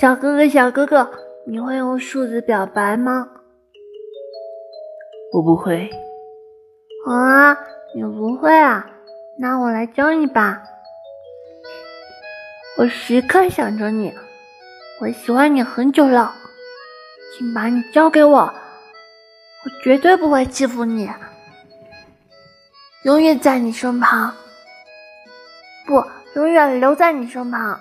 小哥哥小哥哥你会用数字表白吗？我不会。啊你不会啊？那我来教你吧。我时刻想着你我喜欢你很久了请把你交给我我绝对不会欺负你。永远在你身旁不永远留在你身旁。